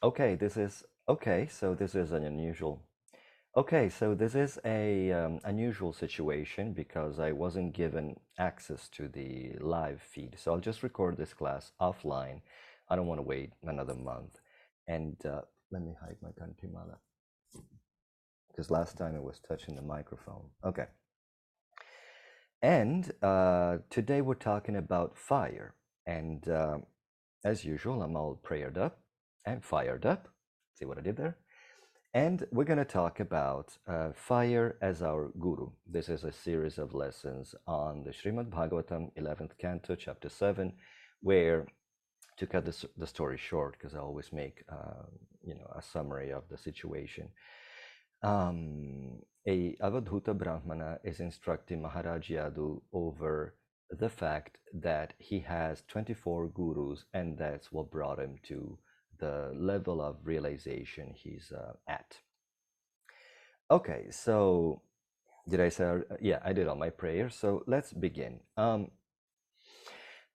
Okay, this is okay. So this is an unusual. Okay, so this is a um, unusual situation because I wasn't given access to the live feed. So I'll just record this class offline. I don't want to wait another month. And uh, let me hide my kantimala because last time it was touching the microphone. Okay. And uh, today we're talking about fire. And uh, as usual, I'm all prayed up and fired up. See what I did there? And we're going to talk about uh, fire as our guru. This is a series of lessons on the Srimad Bhagavatam, 11th canto, chapter 7, where, to cut the, the story short, because I always make uh, you know a summary of the situation, um, a Avadhuta Brahmana is instructing Maharaj Yadu over the fact that he has 24 gurus, and that's what brought him to the level of realization he's uh, at. Okay, so did I say? uh, Yeah, I did all my prayers. So let's begin. Um,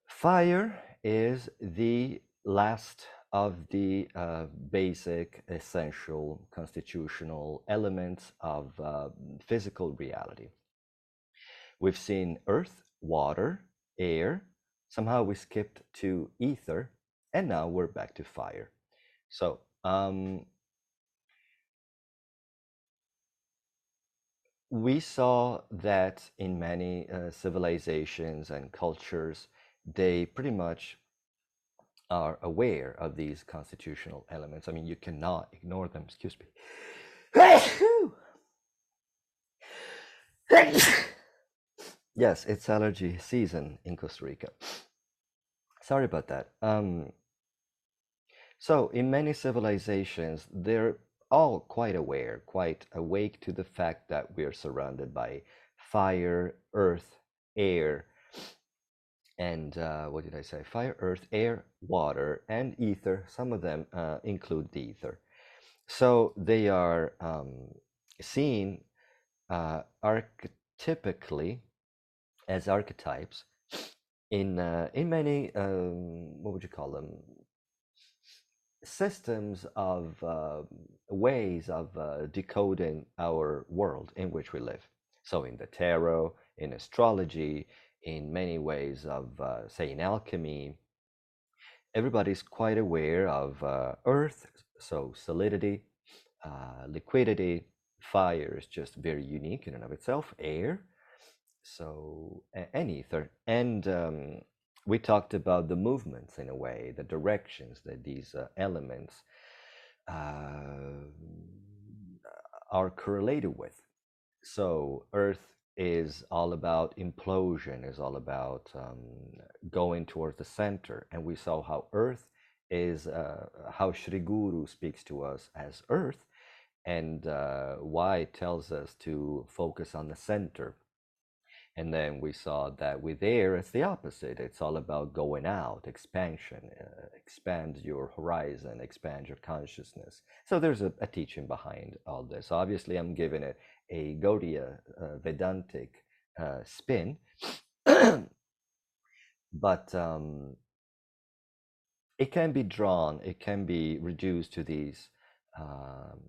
fire is the last of the uh, basic, essential, constitutional elements of uh, physical reality. We've seen earth, water, air. Somehow we skipped to ether, and now we're back to fire. So um, we saw that in many uh, civilizations and cultures, they pretty much are aware of these constitutional elements. I mean, you cannot ignore them. Excuse me. yes, it's allergy season in Costa Rica. Sorry about that. Um, so, in many civilizations, they're all quite aware, quite awake to the fact that we are surrounded by fire, earth, air, and uh, what did I say? Fire, earth, air, water, and ether. Some of them uh, include the ether. So they are um, seen uh, archetypically as archetypes in uh, in many um, what would you call them systems of uh, ways of uh, decoding our world in which we live. So, in the tarot, in astrology, in many ways of, uh, say, in alchemy, everybody's quite aware of uh, earth, so solidity, uh, liquidity, fire is just very unique in and of itself, air, so, a- and ether. And um, we talked about the movements in a way, the directions that these uh, elements uh, are correlated with. So, Earth is all about implosion, is all about um, going towards the center. And we saw how Earth is, uh, how Sri Guru speaks to us as Earth, and uh, why it tells us to focus on the center and then we saw that with air, it's the opposite. It's all about going out, expansion, uh, expand your horizon, expand your consciousness. So there's a, a teaching behind all this. Obviously, I'm giving it a Gaudiya uh, Vedantic uh, spin, but um, it can be drawn, it can be reduced to these. Um,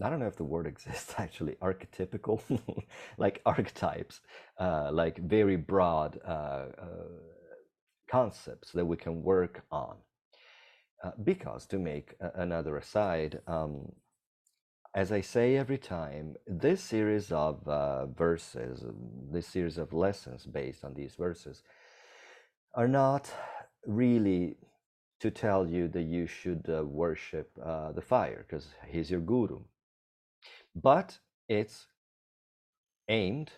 I don't know if the word exists actually, archetypical, like archetypes, uh, like very broad uh, uh, concepts that we can work on. Uh, because, to make another aside, um, as I say every time, this series of uh, verses, this series of lessons based on these verses, are not really to tell you that you should uh, worship the fire because he's your guru but it's aimed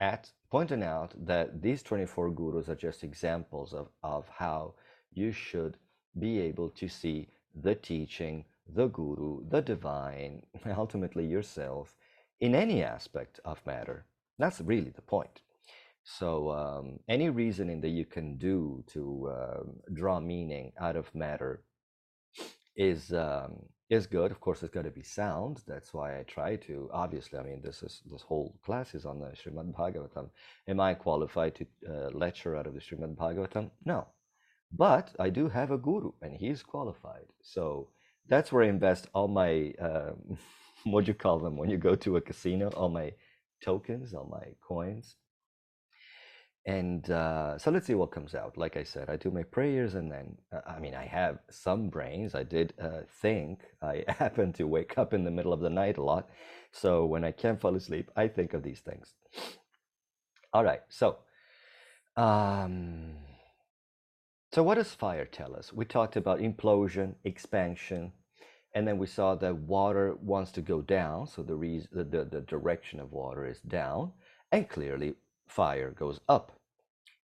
at pointing out that these 24 gurus are just examples of, of how you should be able to see the teaching, the guru, the divine, ultimately yourself, in any aspect of matter. That's really the point. So, um, any reasoning that you can do to um draw meaning out of matter is um, is good. Of course, it's got to be sound. That's why I try to. Obviously, I mean, this is this whole class is on the Srimad Bhagavatam. Am I qualified to uh, lecture out of the Srimad Bhagavatam? No, But I do have a guru, and he's qualified. So that's where I invest all my um, what do you call them when you go to a casino? All my tokens, all my coins. And uh, so let's see what comes out. Like I said, I do my prayers, and then uh, I mean, I have some brains. I did uh, think. I happen to wake up in the middle of the night a lot, so when I can't fall asleep, I think of these things. All right. So, um, so what does fire tell us? We talked about implosion, expansion, and then we saw that water wants to go down. So the reason, the, the, the direction of water is down, and clearly fire goes up.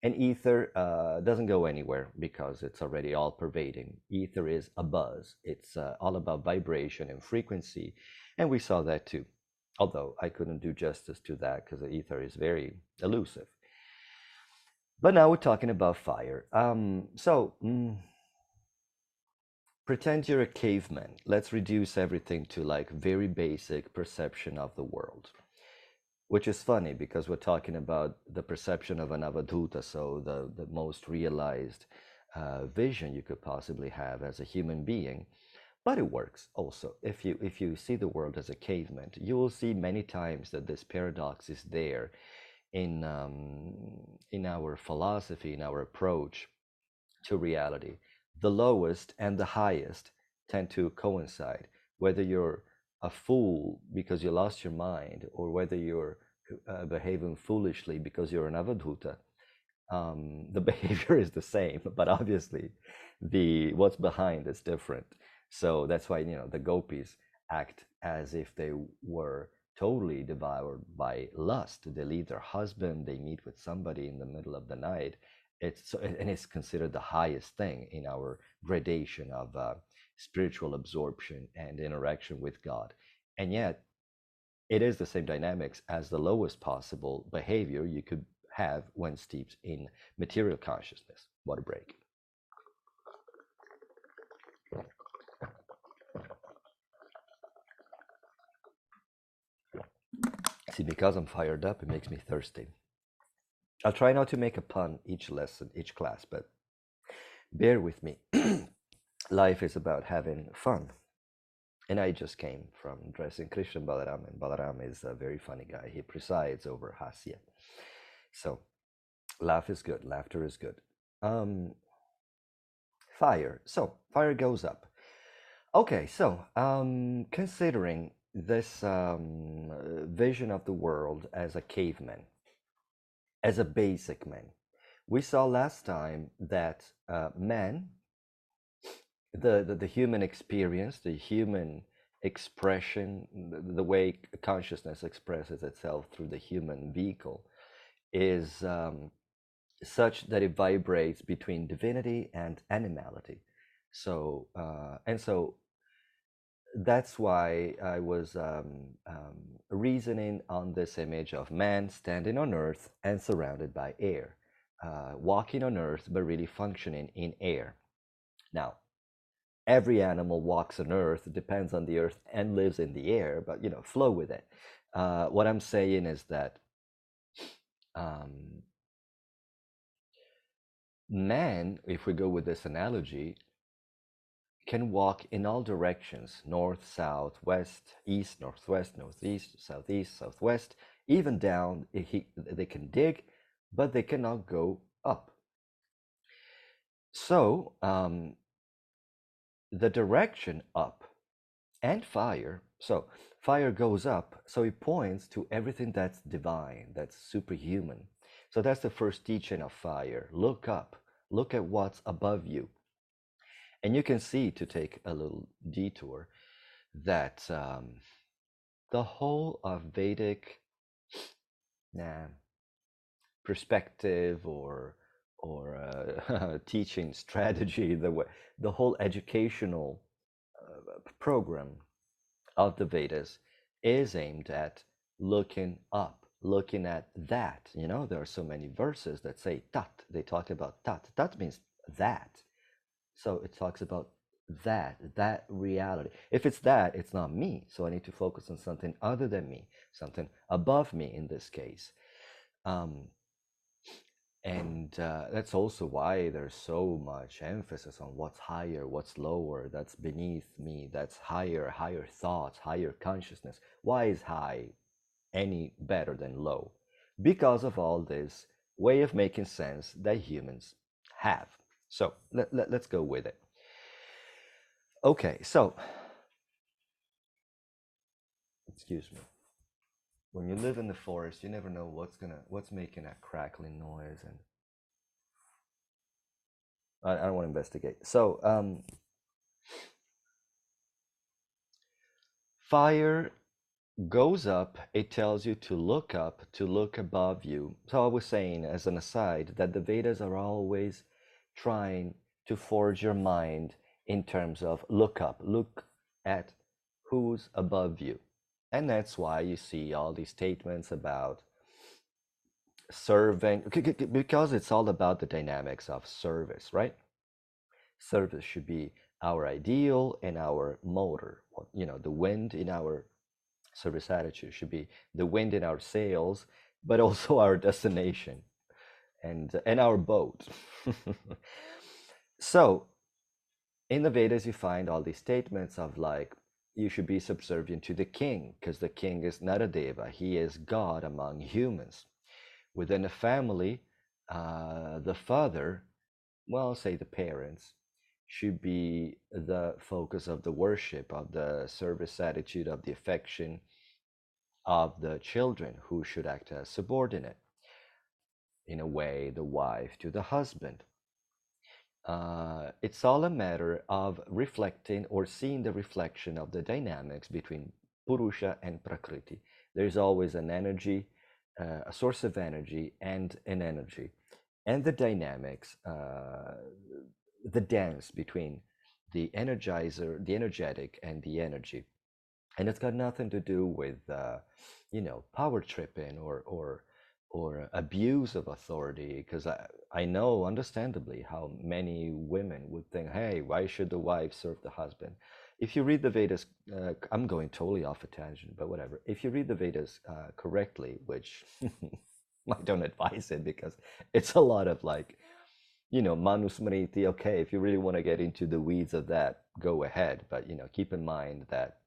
And ether uh, doesn't go anywhere because it's already all pervading. Ether is a buzz. It's uh, all about vibration and frequency, and we saw that too. Although I couldn't do justice to that because the ether is very elusive. But now we're talking about fire. Um, so, mm, pretend you're a caveman. Let's reduce everything to like very basic perception of the world. Which is funny because we're talking about the perception of an avadhuta, so the, the most realized uh, vision you could possibly have as a human being. But it works also. If you if you see the world as a caveman, you will see many times that this paradox is there in um, in our philosophy, in our approach to reality. The lowest and the highest tend to coincide. Whether you're a fool because you lost your mind, or whether you're uh, behaving foolishly because you're an avadhuta, um, the behavior is the same. But obviously, the what's behind is different. So that's why you know the gopis act as if they were totally devoured by lust. They leave their husband, they meet with somebody in the middle of the night. It's and it's considered the highest thing in our gradation of uh, spiritual absorption and interaction with God. And yet, it is the same dynamics as the lowest possible behavior you could have when steeped in material consciousness. What a break. See, because I'm fired up, it makes me thirsty. I'll try not to make a pun each lesson, each class, but bear with me. Life is about having fun. And I just came from dressing Krishna Balaram, and Balaram is a very funny guy. He presides over Hasya. So, laugh is good, laughter is good. Um, fire. So, fire goes up. Okay, so um, considering this um, vision of the world as a caveman, as a basic man. We saw last time that uh, man, the, the, the human experience, the human expression, the, the, way consciousness expresses itself through the human vehicle, is um, such that it vibrates between divinity and animality. So, uh, and so that's why I was um, um, reasoning on this image of man standing on earth and surrounded by air, uh, walking on earth but really functioning in air. Now, every animal walks on earth, depends on the earth, and lives in the air, but you know, flow with it. Uh, what I'm saying is that um, man, if we go with this analogy, can walk in all directions north, south, west, east, northwest, northeast, southeast, southwest, even down. They can dig, but they cannot go up. So, um, the direction up and fire, so fire goes up, so it points to everything that's divine, that's superhuman. So that's the first teaching of fire. Look up, look at what's above you and you can see, to take a little detour, that um, the whole of Vedic nah, perspective or or uh, teaching strategy, the way, the whole educational uh, program of the Vedas is aimed at looking up, looking at that. You know, there are so many verses that say tat. They talk about tat. Tat means that. So it talks about that, that reality. If it's that, it's not me. So I need to focus on something other than me, something above me in this case. Um, and uh, that's also why there's so much emphasis on what's higher what's lower that's beneath me that's higher higher thoughts higher consciousness. Why is high any better than low? Because of all this way of making sense that humans have. So let, let, let's go with it. Okay so excuse me when you live in the forest, you never know what's gonna what's making that crackling noise, and I, I don't want to investigate. So, um, fire goes up. It tells you to look up, to look above you. So I was saying, as an aside, that the Vedas are always trying to forge your mind in terms of look up, look at who's above you and that's why you see all these statements about serving, because it's all about the dynamics of service, right? Service should be our ideal and our motor. You know, the wind in our service attitude should be the wind in our sails, but also our destination and and our boat. so in the Vedas you find all these statements of like you should be subservient to the king because the king is not a deva he is god among humans. Within a family uh, the father well say the parents should be the focus of the worship of the service attitude of the affection of the children who should act as subordinate in a way the wife to the husband uh, it's all a matter of reflecting or seeing the reflection of the dynamics between Purusha and Prakriti. There's always an energy, uh, a source of energy, and an energy. And the dynamics, uh, the dance between the energizer, the energetic, and the energy. And it's got nothing to do with, uh, you know, power tripping or, or or abuse of authority because I, I know understandably how many women would think hey why should the wife serve the husband? If you read the vedas uh, i'm going totally off a tangent but whatever. If you read the vedas uh, correctly which i don't advise it because it's a lot of like you know manusmriti okay if you really want to get into the weeds of that go ahead. But you know keep in mind that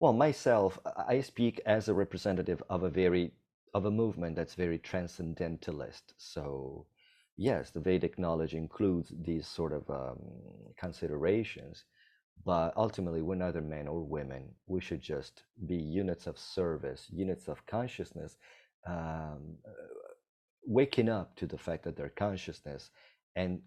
well myself i speak as a representative of a very of a movement that's very transcendentalist. So, yes, the Vedic knowledge includes these sort of um, considerations, but ultimately, we're neither men or women. We should just be units of service, units of consciousness, um, waking up to the fact that they're consciousness and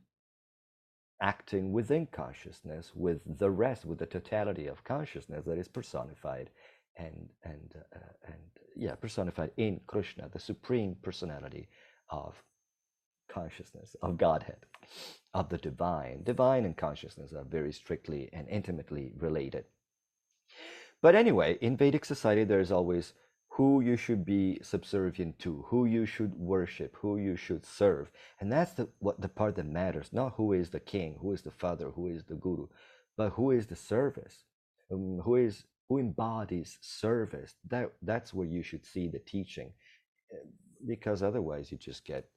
acting within consciousness with the rest, with the totality of consciousness that is personified and and uh, and yeah personified in krishna the supreme personality of consciousness of godhead of the divine. Divine and consciousness are very strictly and intimately related. But anyway in vedic society there's always who you should be subservient to who you should worship who you should serve. And that's the what the part that matters not who is the king who is the father who is the guru but who is the service um, who is who embodies service that that's where you should see the teaching because otherwise you just get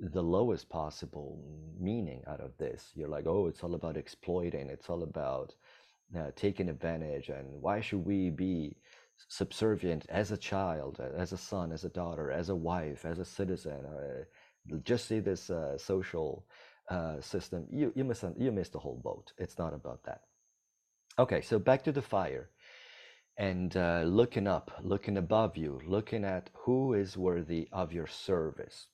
the lowest possible meaning out of this. You're like oh it's all about exploiting. It's all about uh, taking advantage. And why should we be subservient as a child as a son as a daughter as a wife as a citizen uh, just see this uh, social uh, system. You you miss you miss the whole boat. It's not about that Okay, so back to the fire and uh, looking up, looking above you, looking at who is worthy of your service.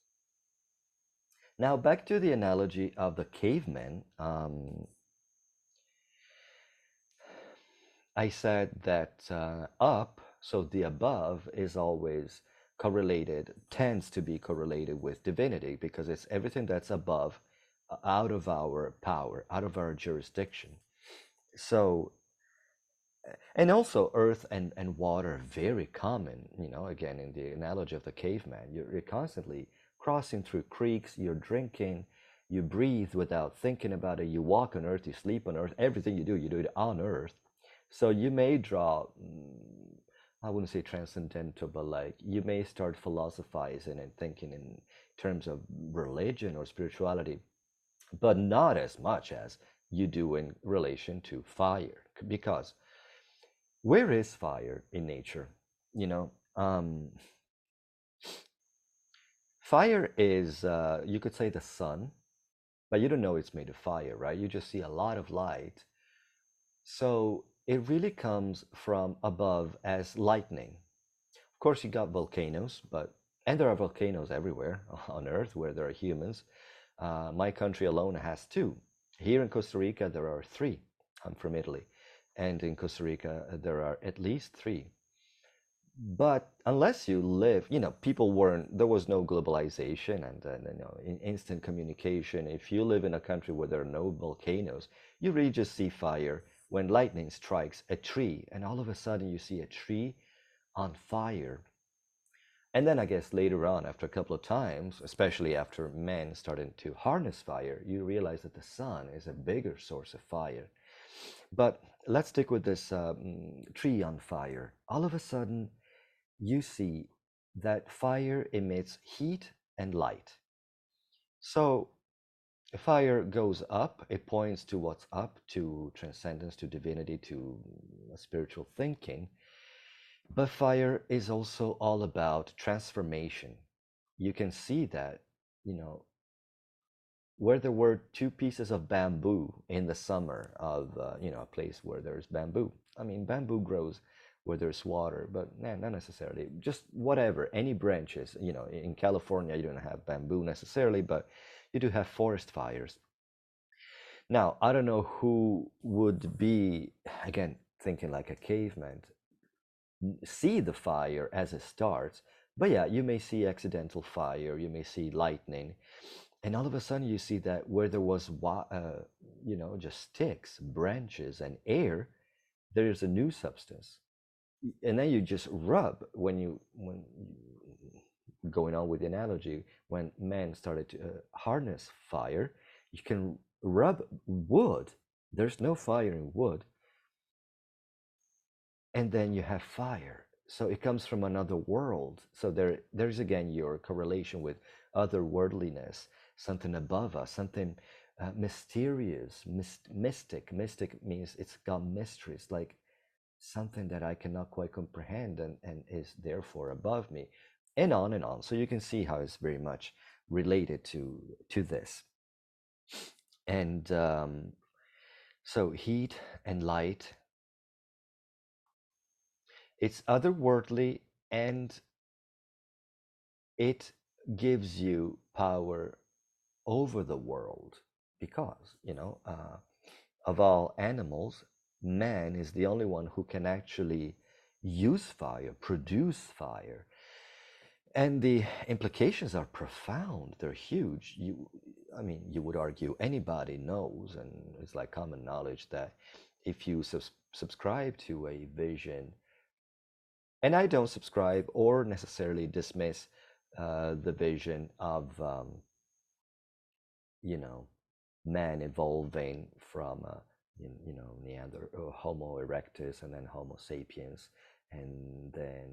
Now, back to the analogy of the cavemen. Um, I said that uh, up, so the above, is always correlated, tends to be correlated with divinity because it's everything that's above, uh, out of our power, out of our jurisdiction. So, and also earth and, and water very common, you know, again, in the analogy of the caveman, you're, you're constantly crossing through creeks, you're drinking, you breathe without thinking about it, you walk on earth, you sleep on earth, everything you do, you do it on earth. So you may draw mm, I wouldn't say transcendental, but like you may start philosophizing and thinking in terms of religion or spirituality, but not as much as you do in relation to fire. Because where is fire in nature? You know, um, fire is, uh, you could say the sun, but you don't know it's made of fire, right? You just see a lot of light. So it really comes from above as lightning. Of course, you got volcanoes, but and there are volcanoes everywhere on Earth where there are humans. Uh, my country alone has two. Here in Costa Rica, there are three. I'm from Italy, and in Costa Rica, uh, there are at least three. But unless you live, you know, people weren't. There was no globalization and uh, you know, in instant communication. If you live in a country where there are no volcanoes, you really just see fire when lightning strikes a tree and all of a sudden you see a tree on fire. And then I guess later on, after a couple of times, especially after men started to harness fire, you realize that the sun is a bigger source of fire. But let's stick with this um, tree on fire. All of a sudden, you see that fire emits heat and light. So fire goes up, it points to what's up, to transcendence, to divinity, to spiritual thinking. But fire is also all about transformation. You can see that, you know, where there were two pieces of bamboo in the summer of, uh, you know, a place where there's bamboo. I mean, bamboo grows where there's water, but nah, not necessarily. Just whatever, any branches. You know, in California, you don't have bamboo necessarily, but you do have forest fires. Now, I don't know who would be, again, thinking like a caveman, see the fire as it starts, but yeah, you may see accidental fire, you may see lightning, and all of a sudden you see that where there was, uh, you know, just sticks, branches, and air, there is a new substance. And then you just rub when you when going on with the analogy, when man started to uh, harness fire, you can rub wood. There's no fire in wood. And then you have fire. So it comes from another world. So there, there's again your correlation with otherworldliness, something above us, something uh, mysterious, myst- mystic. Mystic means it's got mysteries, like something that I cannot quite comprehend and, and is therefore above me and on and on. So you can see how it's very much related to to this. And um, so heat and light, it's otherworldly and it gives you power over the world because you know uh, of all animals man is the only one who can actually use fire produce fire. And the implications are profound. They're huge. You i mean you would argue anybody knows and it's like common knowledge that if you subs- subscribe to a vision and i don't subscribe or necessarily dismiss uh, the vision of um, you know man evolving from uh, you know neander uh, homo erectus and then homo sapiens and then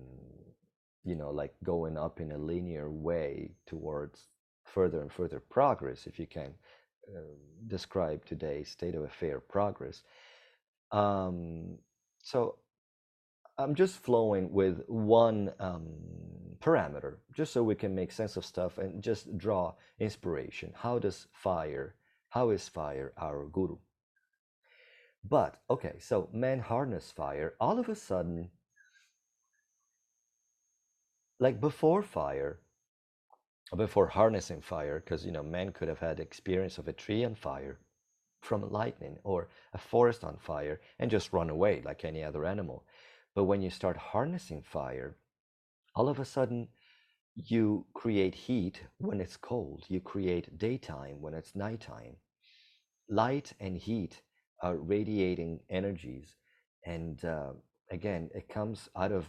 you know like going up in a linear way towards further and further progress if you can uh, describe today's state of affair progress. Um, so i'm just flowing with one um, parameter just so we can make sense of stuff and just draw inspiration. How does fire how is fire our guru? But okay so man harness fire all of a sudden like before fire before harnessing fire because you know man could have had experience of a tree on fire from lightning or a forest on fire and just run away like any other animal but when you start harnessing fire all of a sudden you create heat when it's cold. You create daytime when it's nighttime. Light and heat are radiating energies. And uh, again it comes out of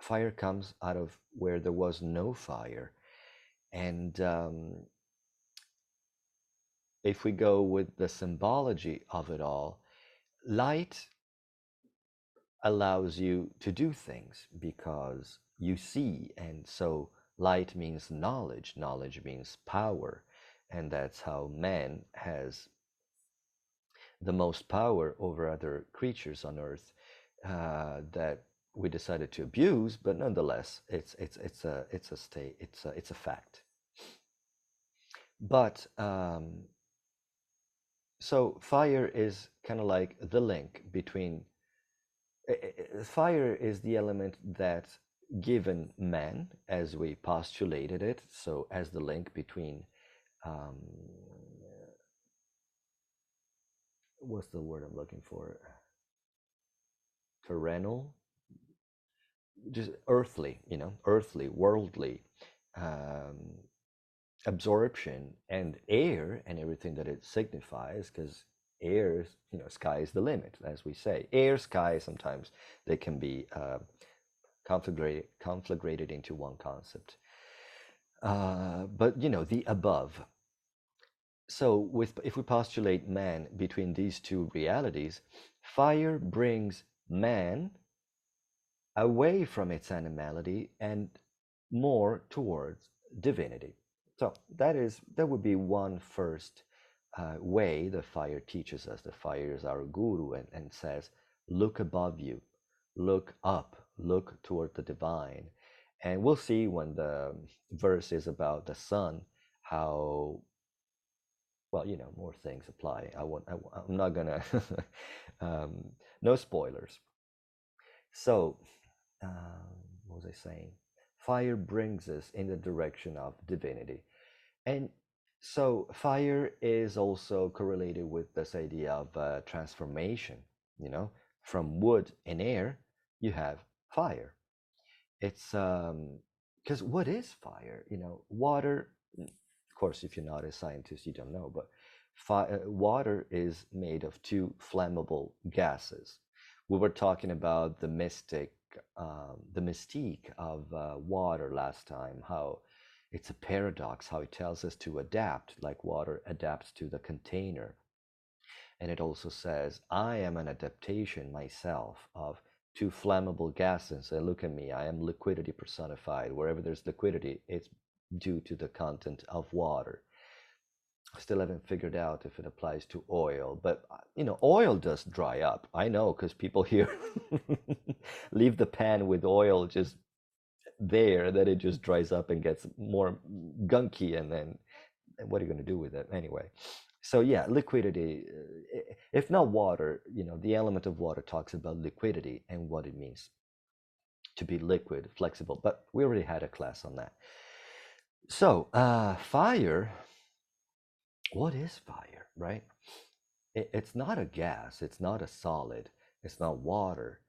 fire comes out of where there was no fire. And um, if we go with the symbology of it all, light, allows you to do things because you see and so light means knowledge knowledge means power and that's how man has the most power over other creatures on earth uh, that we decided to abuse but nonetheless it's it's it's a it's a state it's a it's a fact. But um, so fire is kind of like the link between fire is the element that given man as we postulated it so as the link between um, what's the word i'm looking for? Terrenal? Just earthly you know earthly worldly um, absorption and air and everything that it signifies because air you know sky is the limit as we say. Air sky sometimes they can be uh, conflagrated conflagrated into one concept. Uh, but you know the above. So with if we postulate man between these two realities fire brings man away from its animality and more towards divinity. So that is that would be one first uh, way the fire teaches us. The fire is our guru and, and says, look above you, look up, look toward the divine. And we'll see when the verse is about the sun, how, well, you know, more things apply. I won't, I, am not gonna, um, no spoilers. So, um, what was I saying? Fire brings us in the direction of divinity. And so fire is also correlated with this idea of uh, transformation. You know, from wood and air, you have fire. It's um, because what is fire? You know, water. Mm, of course, if you're not a scientist, you don't know, but fi- uh, water is made of two flammable gases. We were talking about the mystic, um, the mystique of uh, water last time. How it's a paradox how it tells us to adapt, like water adapts to the container. And it also says, I am an adaptation myself of two flammable gases. And look at me, I am liquidity personified. Wherever there's liquidity, it's due to the content of water. I still haven't figured out if it applies to oil, but uh, you know, oil does dry up. I know because people here leave the pan with oil just there that it just dries up and gets more gunky and then what are you going to do with it anyway? So yeah liquidity uh, if not water you know the element of water talks about liquidity and what it means to be liquid flexible but we already had a class on that. So uh, fire what is fire right? It, it's not a gas it's not a solid it's not water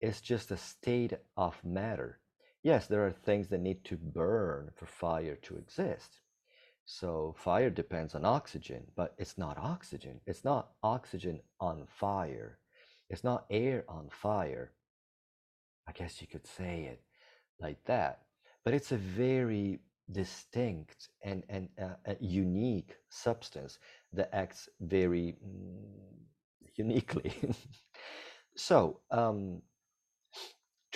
it's just a state of matter yes, there are things that need to burn for fire to exist. So fire depends on oxygen, but it's not oxygen. It's not oxygen on fire. It's not air on fire. I guess you could say it like that. But it's a very distinct and, and uh, unique substance that acts very mm, uniquely. so, um,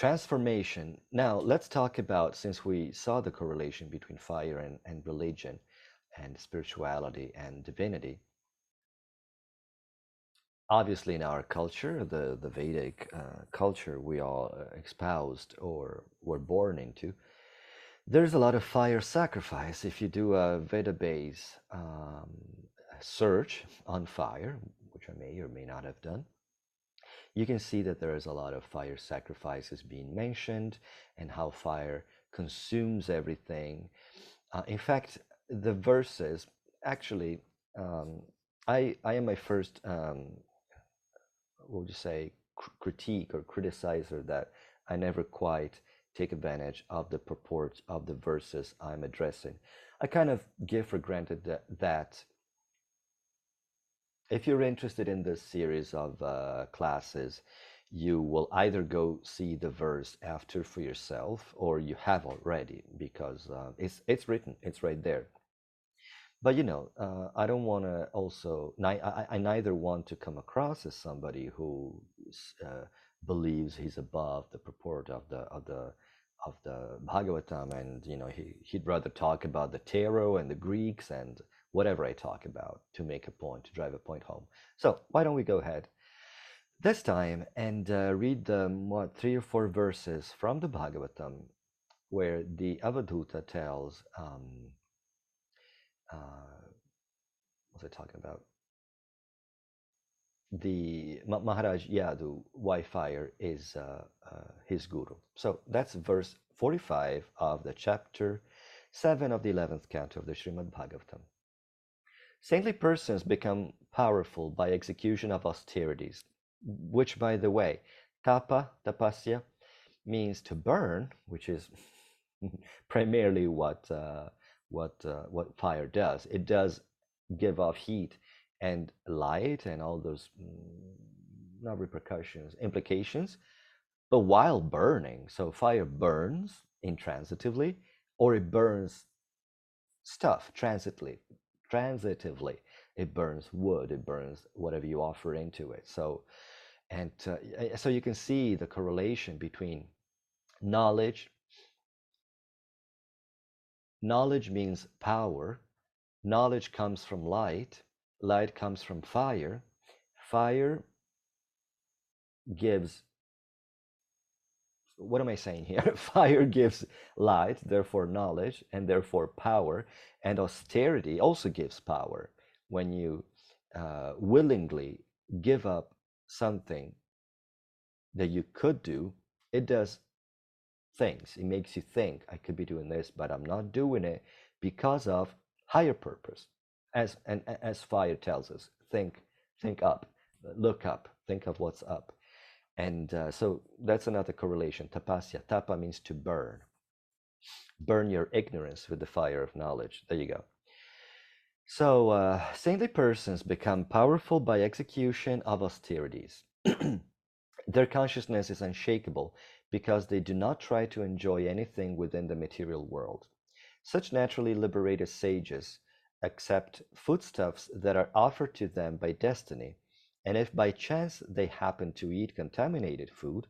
Transformation. Now, let's talk about since we saw the correlation between fire and, and religion and spirituality and divinity. Obviously, in our culture, the, the Vedic uh, culture we all uh, espoused or were born into, there's a lot of fire sacrifice. If you do a Veda base um, search on fire, which I may or may not have done, you can see that there is a lot of fire sacrifices being mentioned and how fire consumes everything. Uh, in fact, the verses actually, um, I, I am my first, um, what would you say, cr- critique or criticizer that I never quite take advantage of the purport of the verses I'm addressing. I kind of give for granted that, that if you're interested in this series of uh, classes, you will either go see the verse after for yourself or you have already because uh, it's it's written it's right there. But you know uh, i don't want to also I, I neither want to come across as somebody who uh, believes he's above the purport of the of the of the Bhagavatam, and you know he he'd rather talk about the tarot and the Greeks and whatever I talk about to make a point to drive a point home. So why don't we go ahead this time and uh, read the what three or four verses from the Bhagavatam where the Avadhuta tells um, uh, what was I talking about? the Maharaj Yadu why fire is uh, uh, his guru. So that's verse 45 of the chapter 7 of the 11th canto of the Srimad Bhagavatam. Saintly persons become powerful by execution of austerities, which, by the way, tapa, tapasya, means to burn, which is primarily what uh, what uh, what fire does. It does give off heat and light and all those mm, not repercussions implications but while burning so fire burns intransitively or it burns stuff transitively transitively it burns wood it burns whatever you offer into it so and uh, so you can see the correlation between knowledge knowledge means power knowledge comes from light light comes from fire. Fire gives, what am I saying here? fire gives light, therefore knowledge, and therefore power. And austerity also gives power when you uh, willingly give up something that you could do. It does things. It makes you think, I could be doing this, but I'm not doing it because of higher purpose as and as fire tells us think think up look up think of what's up and uh, so that's another correlation tapasya tapa means to burn. Burn your ignorance with the fire of knowledge. There you go. So uh, saintly persons become powerful by execution of austerities. Their consciousness is unshakable because they do not try to enjoy anything within the material world. Such naturally liberated sages accept foodstuffs that are offered to them by destiny, and if by chance they happen to eat contaminated food,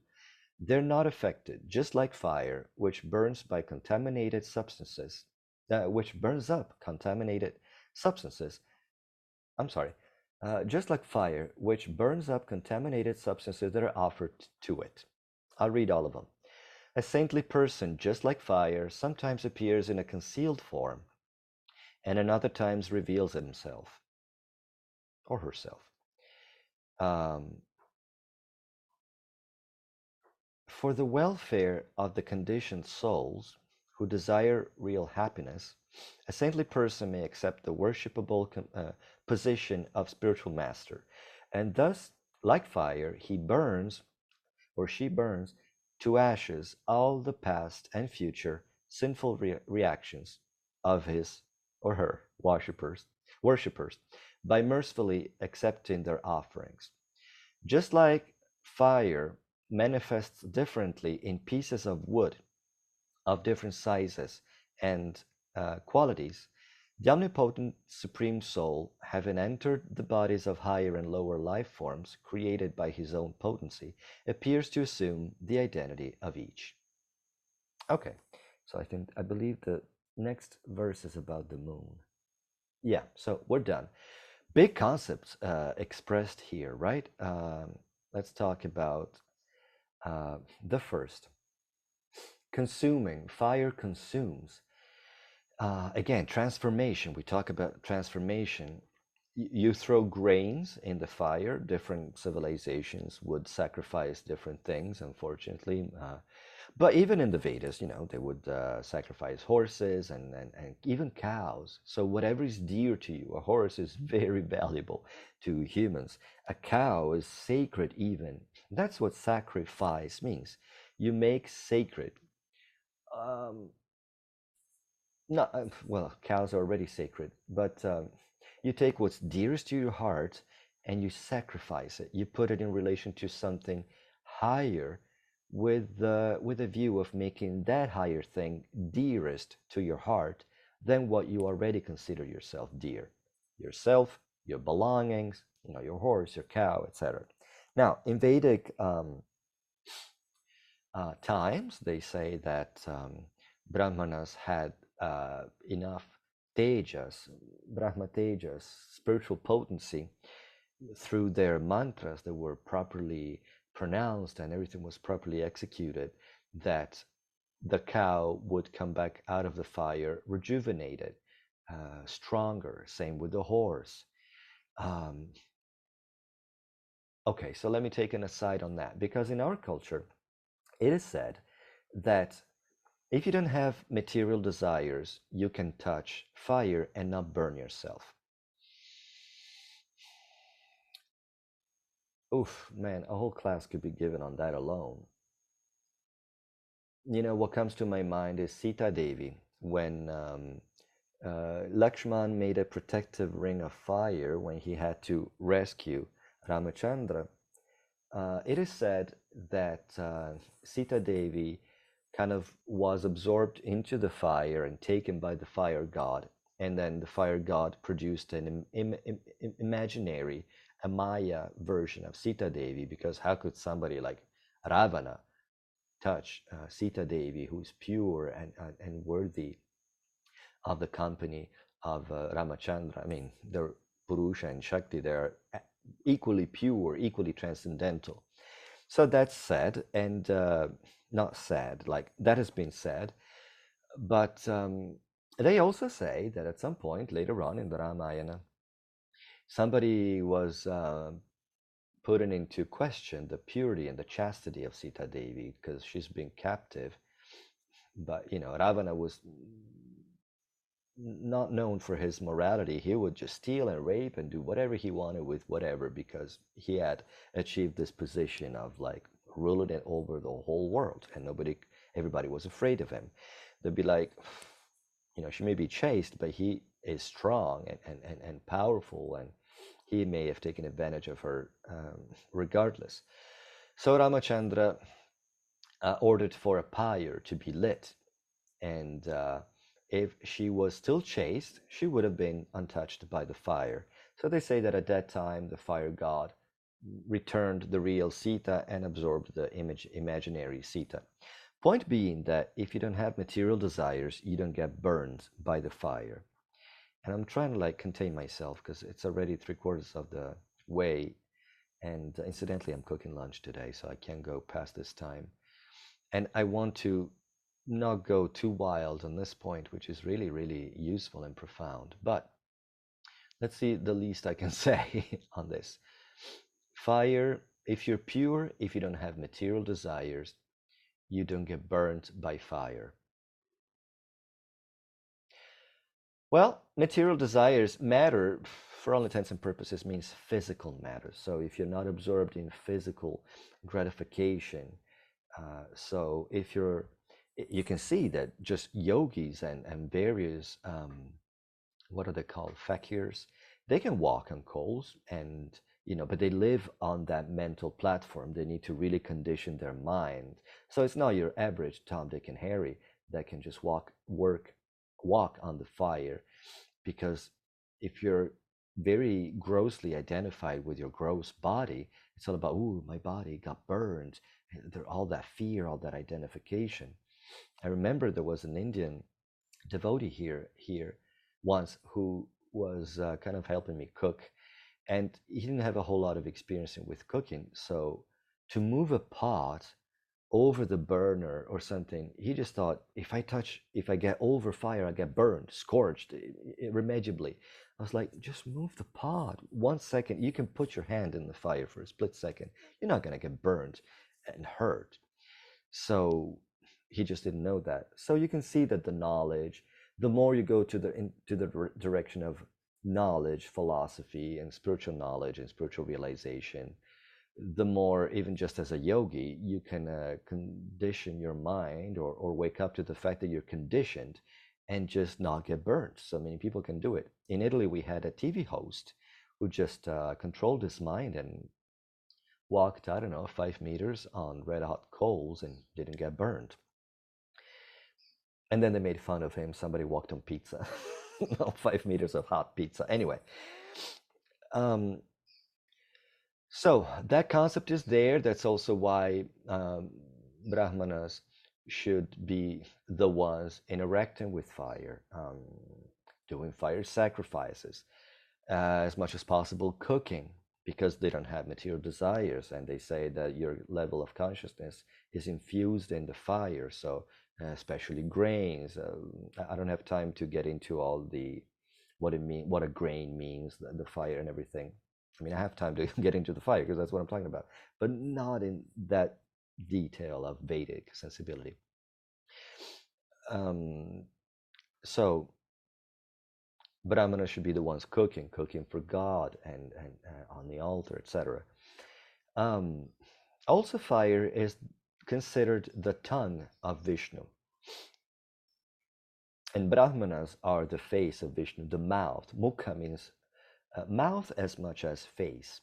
they're not affected, just like fire, which burns by contaminated substances, uh, which burns up contaminated substances. I'm sorry, uh, just like fire, which burns up contaminated substances that are offered to it. I'll read all of them. A saintly person, just like fire, sometimes appears in a concealed form and in other times reveals himself or herself. Um, for the welfare of the conditioned souls who desire real happiness, a saintly person may accept the worshipable uh, position of spiritual master, and thus, like fire, he burns or she burns to ashes all the past and future sinful re reactions of his or her worshippers, worshippers by mercifully accepting their offerings. Just like fire manifests differently in pieces of wood of different sizes and uh, qualities, the omnipotent Supreme Soul, having entered the bodies of higher and lower life forms created by his own potency, appears to assume the identity of each. Okay, so I think I believe the next verse is about the moon. Yeah, so we're done. Big concepts uh, expressed here, right? Um, let's talk about uh, the first. Consuming, fire consumes. Uh, again, transformation. We talk about transformation. you throw grains in the fire. Different civilizations would sacrifice different things, unfortunately. But even in the Vedas, you know, they would uh, sacrifice horses and, and, and even cows. So whatever is dear to you, a horse is very valuable to humans. A cow is sacred even. That's what sacrifice means. You make sacred. Um, not, uh, well, cows are already sacred, but um, you take what's dearest to your heart and you sacrifice it. You put it in relation to something higher with the with a view of making that higher thing dearest to your heart than what you already consider yourself dear. Yourself your belongings you know your horse your cow etc now in vedic um, uh, times, they say that um, Brahmanas had uh, enough tejas, Brahma tejas, spiritual potency through their mantras that were properly pronounced and everything was properly executed, that the cow would come back out of the fire rejuvenated, uh, stronger. Same with the horse. Um, okay, so let me take an aside on that because in our culture, it is said that if you don't have material desires, you can touch fire and not burn yourself. Oof, man, a whole class could be given on that alone. You know, what comes to my mind is Sita Devi when um, uh, Lakshman made a protective ring of fire when he had to rescue Ramachandra. Uh, it is said that uh, Sita Devi kind of was absorbed into the fire and taken by the fire god, and then the fire god produced an Im- Im- Im- imaginary, a Maya version of Sita Devi, because how could somebody like Ravana touch uh, Sita Devi, who's pure and, uh, and worthy of the company of uh, Ramachandra? I mean, they're Purusha and Shakti, they're equally pure, equally transcendental. So that's said, and uh, not said, like that has been said. But um, they also say that at some point later on in the Ramayana, somebody was uh, putting into question the purity and the chastity of Sita Devi because she's been captive. But, you know, Ravana was not known for his morality. He would just steal and rape and do whatever he wanted with whatever because he had achieved this position of like ruling it over the whole world and nobody, everybody was afraid of him. They'd be like, you know, she may be chaste, but he is strong and, and, and, and powerful and he may have taken advantage of her um, regardless. So Ramachandra uh, ordered for a pyre to be lit and uh, if she was still chaste, she would have been untouched by the fire. So they say that at that time the fire god returned the real Sita and absorbed the image imaginary Sita. Point being that if you don't have material desires, you don't get burned by the fire. And I'm trying to like contain myself because it's already three quarters of the way. And uh, incidentally, I'm cooking lunch today, so I can't go past this time. And I want to not go too wild on this point, which is really, really useful and profound. But let's see the least I can say on this. Fire, if you're pure, if you don't have material desires, you don't get burnt by fire. Well, material desires matter for all intents and purposes means physical matter. So if you're not absorbed in physical gratification, uh, so if you're you can see that just yogis and, and various um, what are they called fakirs they can walk on coals and you know but they live on that mental platform they need to really condition their mind so it's not your average tom dick and harry that can just walk work walk on the fire because if you're very grossly identified with your gross body it's all about oh my body got burned all that fear all that identification I remember there was an Indian devotee here here once who was uh, kind of helping me cook, and he didn't have a whole lot of experience with cooking. So to move a pot over the burner or something, he just thought if I touch, if I get over fire, I get burned, scorched irremediably. I was like, just move the pot one second. You can put your hand in the fire for a split second. You're not gonna get burned and hurt. So he just didn't know that. So you can see that the knowledge, the more you go to the into the direction of knowledge, philosophy, and spiritual knowledge and spiritual realization, the more, even just as a yogi, you can uh, condition your mind or, or wake up to the fact that you're conditioned and just not get burnt. So many people can do it. In Italy, we had a TV host who just uh, controlled his mind and walked, I don't know, five meters on red hot coals and didn't get burned. And then they made fun of him. Somebody walked on pizza, five meters of hot pizza. Anyway, um, So that concept is there. That's also why um, Brahmanas should be the ones interacting with fire, um, doing fire sacrifices, uh, as much as possible cooking, because they don't have material desires, and they say that your level of consciousness is infused in the fire. So, uh, especially grains. Uh, I don't have time to get into all the what it mean, what a grain means, the, the fire and everything. I mean, I have time to get into the fire because that's what I'm talking about, but not in that detail of Vedic sensibility. Um, so Brahmana should be the ones cooking, cooking for God and, and uh, on the altar, etc. Um, also, fire is considered the tongue of Vishnu. And Brahmanas are the face of Vishnu, the mouth. Mukha means uh, mouth as much as face.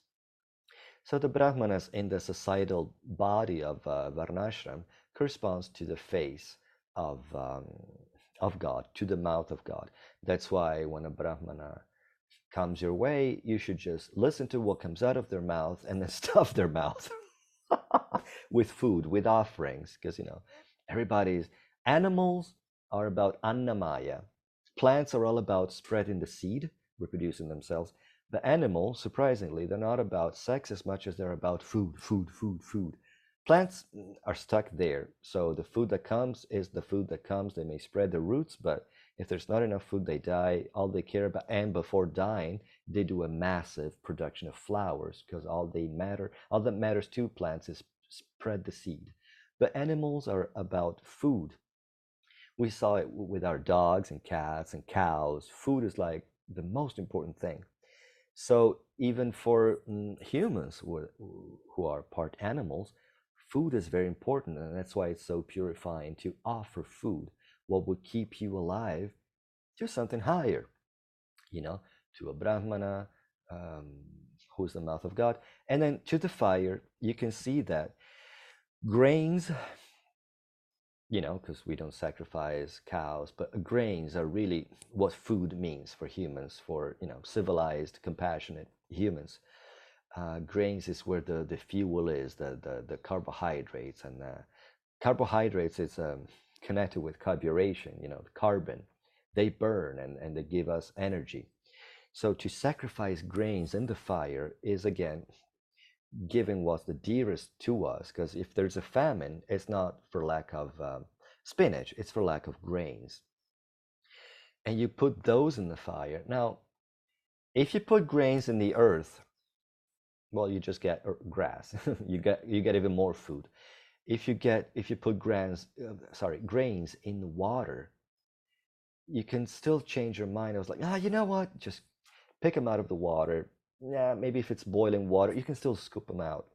So the Brahmanas in the societal body of uh, Varnashram corresponds to the face of, um, of God, to the mouth of God. That's why when a Brahmana comes your way, you should just listen to what comes out of their mouth and then stuff their mouth with food, with offerings, because you know everybody's animals are about annamaya. Plants are all about spreading the seed, reproducing themselves. The animals, surprisingly, they're not about sex as much as they're about food, food, food, food. Plants mm, are stuck there. So the food that comes is the food that comes. They may spread their roots, but if there's not enough food, they die. All they care about, and before dying, they do a massive production of flowers because all they matter, all that matters to plants is spread the seed. But animals are about food. We saw it with our dogs and cats and cows. Food is like the most important thing. So even for mm, humans who, who are part animals, food is very important, and that's why it's so purifying to offer food. What would keep you alive to something higher, you know, to a brahmana, um, who's the mouth of God, and then to the fire. You can see that grains you know, because we don't sacrifice cows, but grains are really what food means for humans, for, you know, civilized, compassionate humans. Uh, grains is where the, the fuel is, the, the, the carbohydrates. And uh, carbohydrates is um, connected with carburation, you know, the carbon. They burn and, and they give us energy. So to sacrifice grains in the fire is, again, giving what's the dearest to us because if there's a famine it's not for lack of um, spinach it's for lack of grains. And you put those in the fire. Now if you put grains in the earth well you just get grass. You get you get even more food. If you get if you put grains uh, sorry grains in the water you can still change your mind. I was like ah you know what? Just pick them out of the water yeah, maybe if it's boiling water, you can still scoop them out.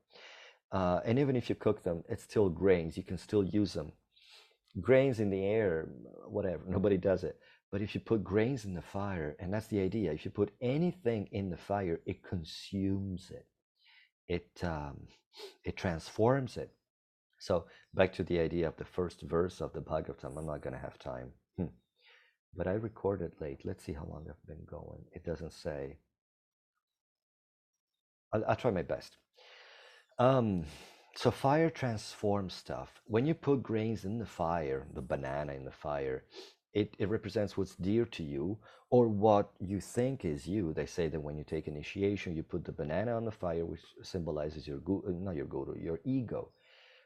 Uh, and even if you cook them, it's still grains. You can still use them. Grains in the air, whatever, nobody does it. But if you put grains in the fire, and that's the idea, if you put anything in the fire, it consumes it. It um, it transforms it. So back to the idea of the first verse of the Bhagavatam. I'm not going to have time, hmm. but I recorded late. Let's see how long I've been going. It doesn't say. I'll, I'll try my best. Um, so fire transforms stuff. When you put grains in the fire, the banana in the fire, it, it represents what's dear to you or what you think is you. They say that when you take initiation, you put the banana on the fire, which symbolizes your guru, uh, not your guru, your ego.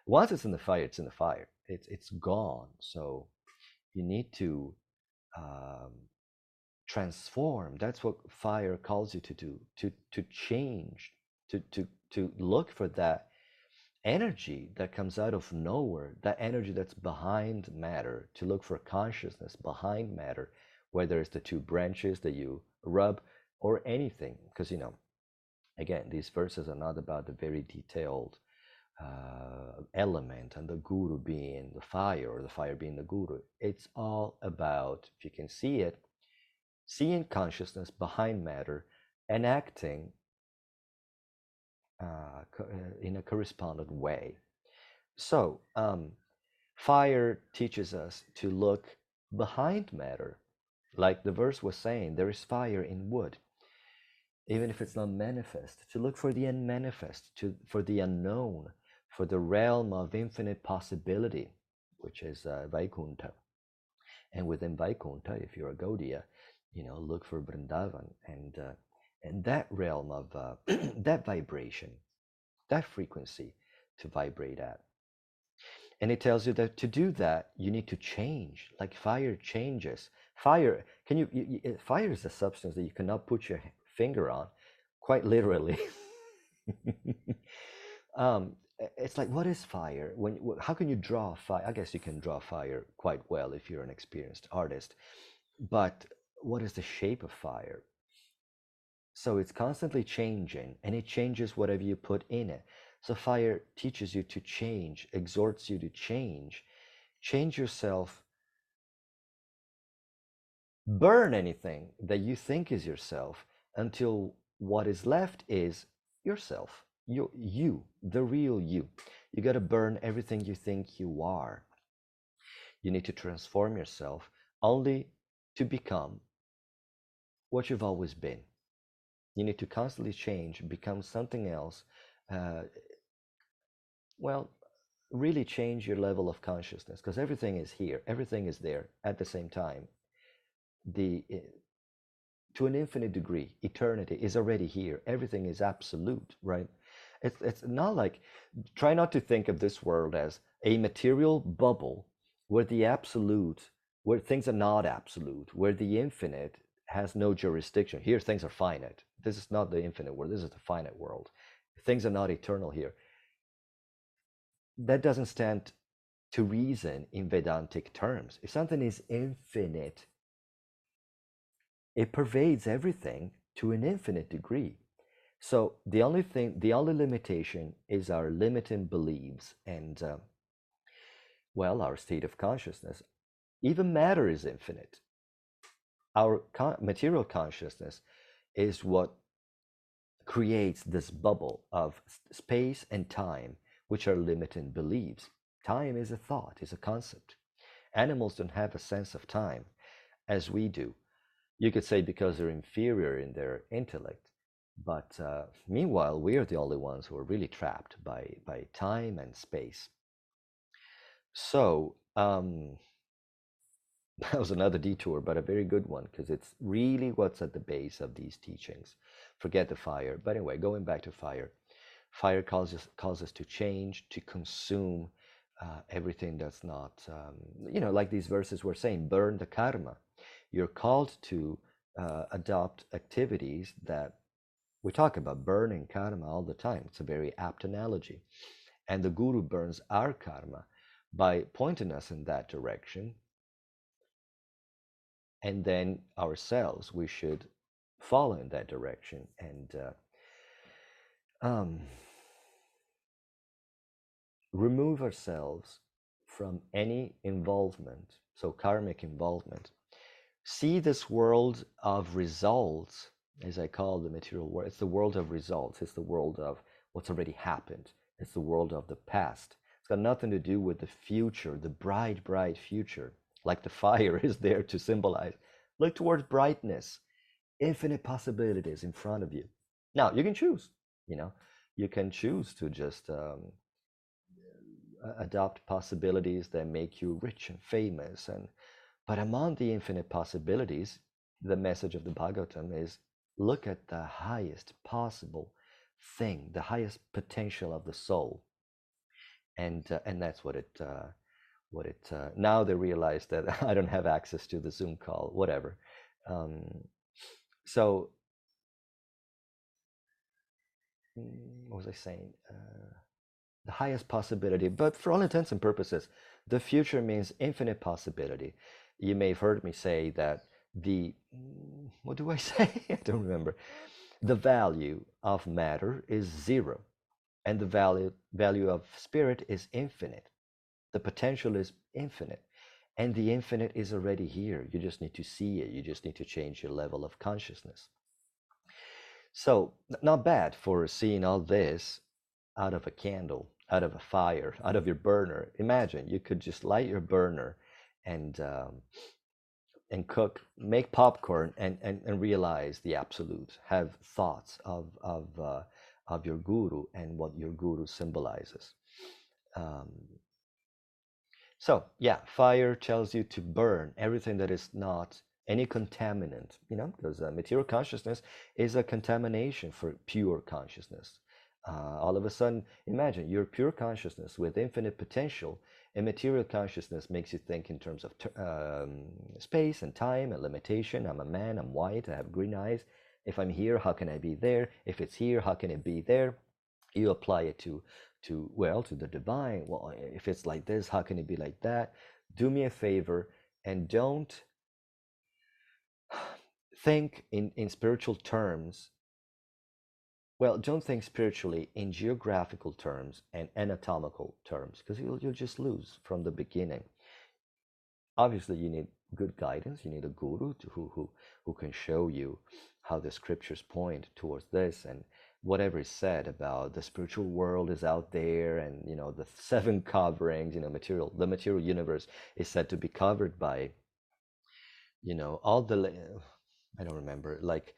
Once it's in the fire, it's in the fire. It's it's gone. So you need to um, transform. That's what fire calls you to do. To to change to to to look for that energy that comes out of nowhere that energy that's behind matter to look for consciousness behind matter whether it's the two branches that you rub or anything. Because you know again these verses are not about the very detailed uh, element and the guru being the fire or the fire being the guru. It's all about if you can see it seeing consciousness behind matter and acting uh, uh, in a correspondent way. So, um, fire teaches us to look behind matter. Like the verse was saying, there is fire in wood. even if it's not manifest, to look for the unmanifest, to for the unknown, for the realm of infinite possibility, which is uh, Vaikuntha. And within Vaikuntha, if you're a Gaudiya, you know, look for Vrindavan and uh, and that realm of uh, that vibration, that frequency to vibrate at. And it tells you that to do that, you need to change, like fire changes. Fire, can you, you, you fire is a substance that you cannot put your finger on, quite literally. um, it's like, what is fire? When, how can you draw fire? I guess you can draw fire quite well if you're an experienced artist. But what is the shape of fire? So it's constantly changing and it changes whatever you put in it. So fire teaches you to change, exhorts you to change. Change yourself. Burn anything that you think is yourself until what is left is yourself. You, you, the real you. You got to burn everything you think you are. You need to transform yourself only to become what you've always been. You need to constantly change, become something else. Uh, well, really change your level of consciousness because everything is here, everything is there at the same time. The eh, to an infinite degree, eternity is already here. Everything is absolute, right? It's it's not like try not to think of this world as a material bubble where the absolute, where things are not absolute, where the infinite has no jurisdiction. Here, things are finite. This is not the infinite world. This is the finite world. Things are not eternal here. That doesn't stand to reason in Vedantic terms. If something is infinite, it pervades everything to an infinite degree. So the only thing, the only limitation is our limiting beliefs and, uh, well, our state of consciousness. Even matter is infinite our con- material consciousness is what creates this bubble of space and time, which are limiting beliefs. Time is a thought, is a concept. Animals don't have a sense of time as we do. You could say because they're inferior in their intellect, but uh, meanwhile, we are the only ones who are really trapped by, by time and space. So, um, that was another detour, but a very good one because it's really what's at the base of these teachings. Forget the fire. But anyway, going back to fire, fire causes causes to change, to consume uh, everything that's not, um, you know, like these verses were saying, burn the karma. You're called to uh, adopt activities that we talk about burning karma all the time. It's a very apt analogy. And the guru burns our karma by pointing us in that direction and then ourselves we should follow in that direction and uh, um, remove ourselves from any involvement so karmic involvement. See this world of results as i call the material world it's the world of results it's the world of what's already happened it's the world of the past. It's got nothing to do with the future the bright bright future like the fire is there to symbolize. Look towards brightness, infinite possibilities in front of you. Now, you can choose, you know, you can choose to just um, adopt possibilities that make you rich and famous. And But among the infinite possibilities, the message of the Bhagavatam is look at the highest possible thing, the highest potential of the soul. And, uh, and that's what it uh, what it uh, now they realize that I don't have access to the Zoom call, whatever. Um, so mm, what was I saying? Uh, the highest possibility, but for all intents and purposes, the future means infinite possibility. You may have heard me say that the mm, what do I say? I don't remember. The value of matter is zero, and the value value of spirit is infinite. The potential is infinite. And the infinite is already here. You just need to see it. You just need to change your level of consciousness. So, not bad for seeing all this out of a candle, out of a fire, out of your burner. Imagine you could just light your burner and um, and cook, make popcorn, and, and, and realize the absolute. Have thoughts of of uh, of your guru and what your guru symbolizes. Um, so yeah, fire tells you to burn everything that is not any contaminant. You know, because uh, material consciousness is a contamination for pure consciousness. Uh, all of a sudden, imagine you're pure consciousness with infinite potential and material consciousness makes you think in terms of um, space and time and limitation. I'm a man, I'm white, I have green eyes. If I'm here, how can I be there? If it's here, how can it be there? You apply it to, to well, to the divine. Well, uh, if it's like this, how can it be like that? Do me a favor and don't think in, in spiritual terms well, don't think spiritually in geographical terms and anatomical terms because you'll, you'll just lose from the beginning. Obviously, you need good guidance. You need a guru to, who, who, who can show you how the scriptures point towards this and whatever is said about the spiritual world is out there and you know the seven coverings you know material the material universe is said to be covered by you know all the i don't remember like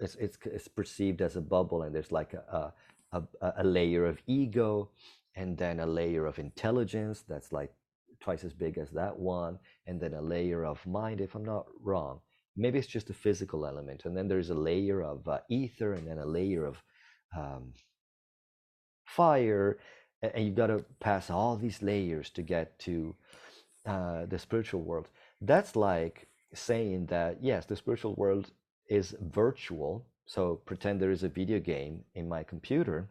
it's, it's, it's perceived as a bubble and there's like a, a, a layer of ego and then a layer of intelligence that's like twice as big as that one and then a layer of mind if i'm not wrong maybe it's just a physical element and then there's a layer of uh, ether and then a layer of um, fire and you've got to pass all these layers to get to uh, the spiritual world that's like saying that yes the spiritual world is virtual. So pretend there is a video game in my computer,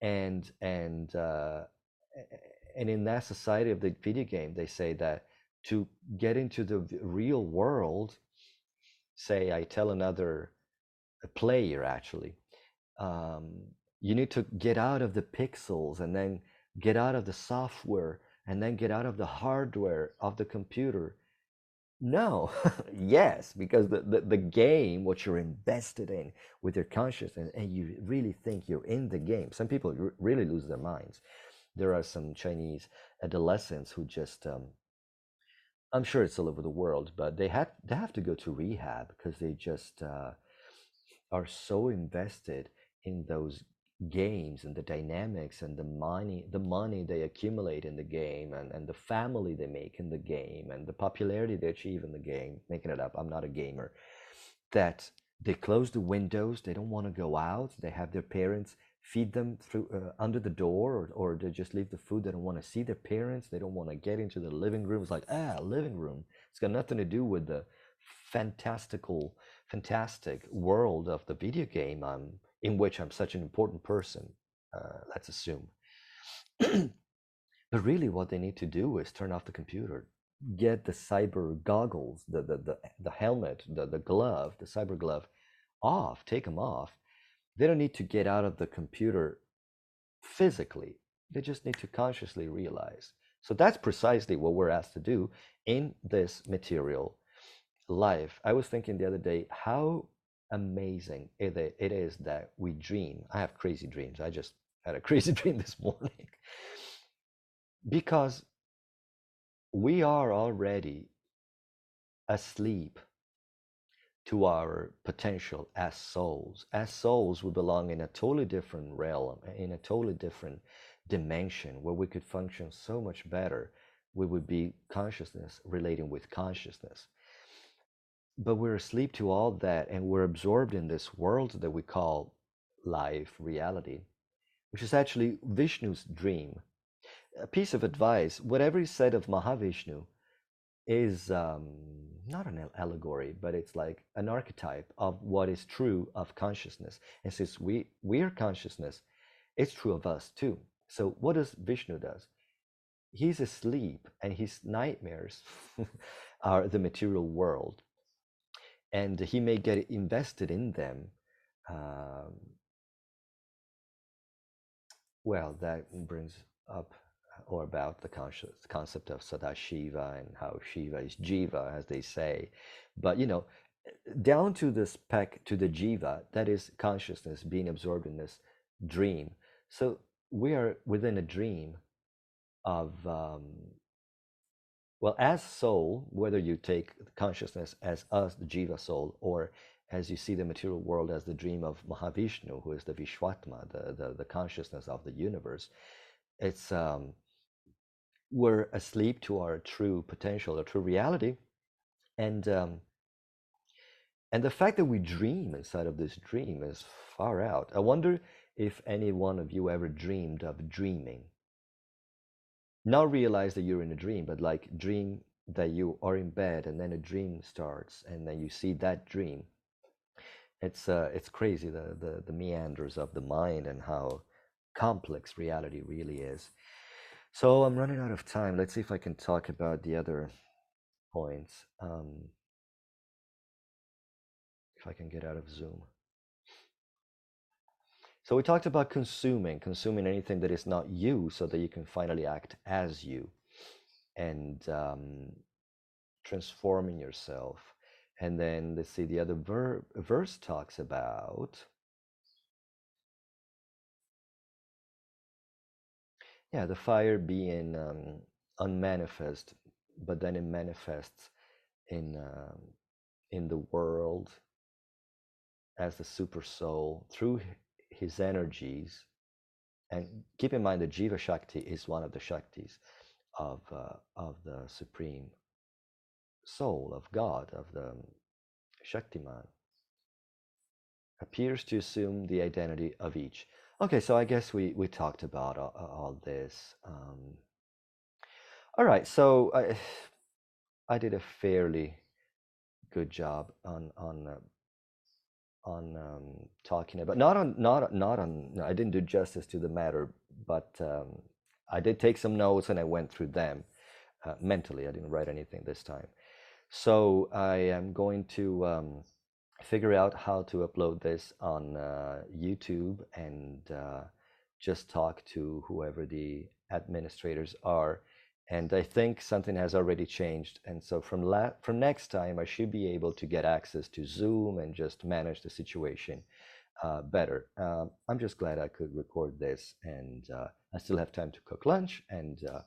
and and uh, and in that society of the video game, they say that to get into the real world, say I tell another player actually, um, you need to get out of the pixels and then get out of the software and then get out of the hardware of the computer no, yes, because the, the, the game, what you're invested in with your consciousness, and you really think you're in the game. Some people really lose their minds. There are some Chinese adolescents who just, um, I'm sure it's all over the world, but they have they have to go to rehab because they just uh, are so invested in those games and the dynamics and the money the money they accumulate in the game and, and the family they make in the game and the popularity they achieve in the game making it up i'm not a gamer that they close the windows they don't want to go out they have their parents feed them through uh, under the door or, or they just leave the food they don't want to see their parents they don't want to get into the living room it's like ah living room it's got nothing to do with the fantastical fantastic world of the video game i'm in which I'm such an important person, uh, let's assume. but really, what they need to do is turn off the computer, get the cyber goggles, the, the, the, the helmet, the, the glove, the cyber glove off, take them off. They don't need to get out of the computer physically, they just need to consciously realize. So that's precisely what we're asked to do in this material life. I was thinking the other day, how amazing it, is that we dream. I have crazy dreams. I just had a crazy dream this morning. because we are already asleep to our potential as souls. As souls, we belong in a totally different realm, in a totally different dimension where we could function so much better. We would be consciousness relating with consciousness but we're asleep to all that and we're absorbed in this world that we call life reality which is actually vishnu's dream a piece of advice whatever is said of mahavishnu is um, not an allegory but it's like an archetype of what is true of consciousness. And since we we are consciousness it's true of us too. So what does vishnu does? He's asleep and his nightmares are the material world. And he may get invested in them. Um, well, that brings up or about the concept of Sadashiva and how Shiva is Jiva, as they say. But you know, down to the spec to the Jiva, that is consciousness being absorbed in this dream. So we are within a dream of um, well, as soul, whether you take consciousness as us, the jiva soul, or as you see the material world as the dream of Mahavishnu, who is the Vishwatma, the, the, the consciousness of the universe, it's um, we're asleep to our true potential, our true reality, and um, and the fact that we dream inside of this dream is far out. I wonder if any one of you ever dreamed of dreaming. Not realize that you're in a dream, but like dream that you are in bed and then a dream starts and then you see that dream. It's uh, it's crazy the, the the meanders of the mind and how complex reality really is. So I'm running out of time. Let's see if I can talk about the other points. Um, if I can get out of Zoom. So we talked about consuming, consuming anything that is not you so that you can finally act as you and um, transforming yourself. And then let's see, the other ver- verse talks about, yeah, the fire being um, unmanifest, but then it manifests in, um, in the world as the super soul through his energies. And keep in mind that Jiva Shakti is one of the Shaktis of, uh, of the Supreme Soul, of God, of the Shaktiman, appears to assume the identity of each. Okay, so I guess we, we talked about all, all this. Um, all right, so I, I did a fairly good job on, on uh, on um, talking about not on not not on no, I didn't do justice to the matter, but um, I did take some notes and I went through them uh, mentally. I didn't write anything this time, so I am going to um, figure out how to upload this on uh, YouTube and uh, just talk to whoever the administrators are and I think something has already changed. And so from la- from next time, I should be able to get access to Zoom and just manage the situation uh, better. Uh, I'm just glad I could record this, and uh, I still have time to cook lunch, and uh,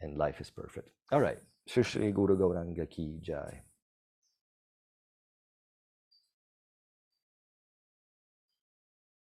and life is perfect. All right, Shri Guru Gauranga Ki Jai.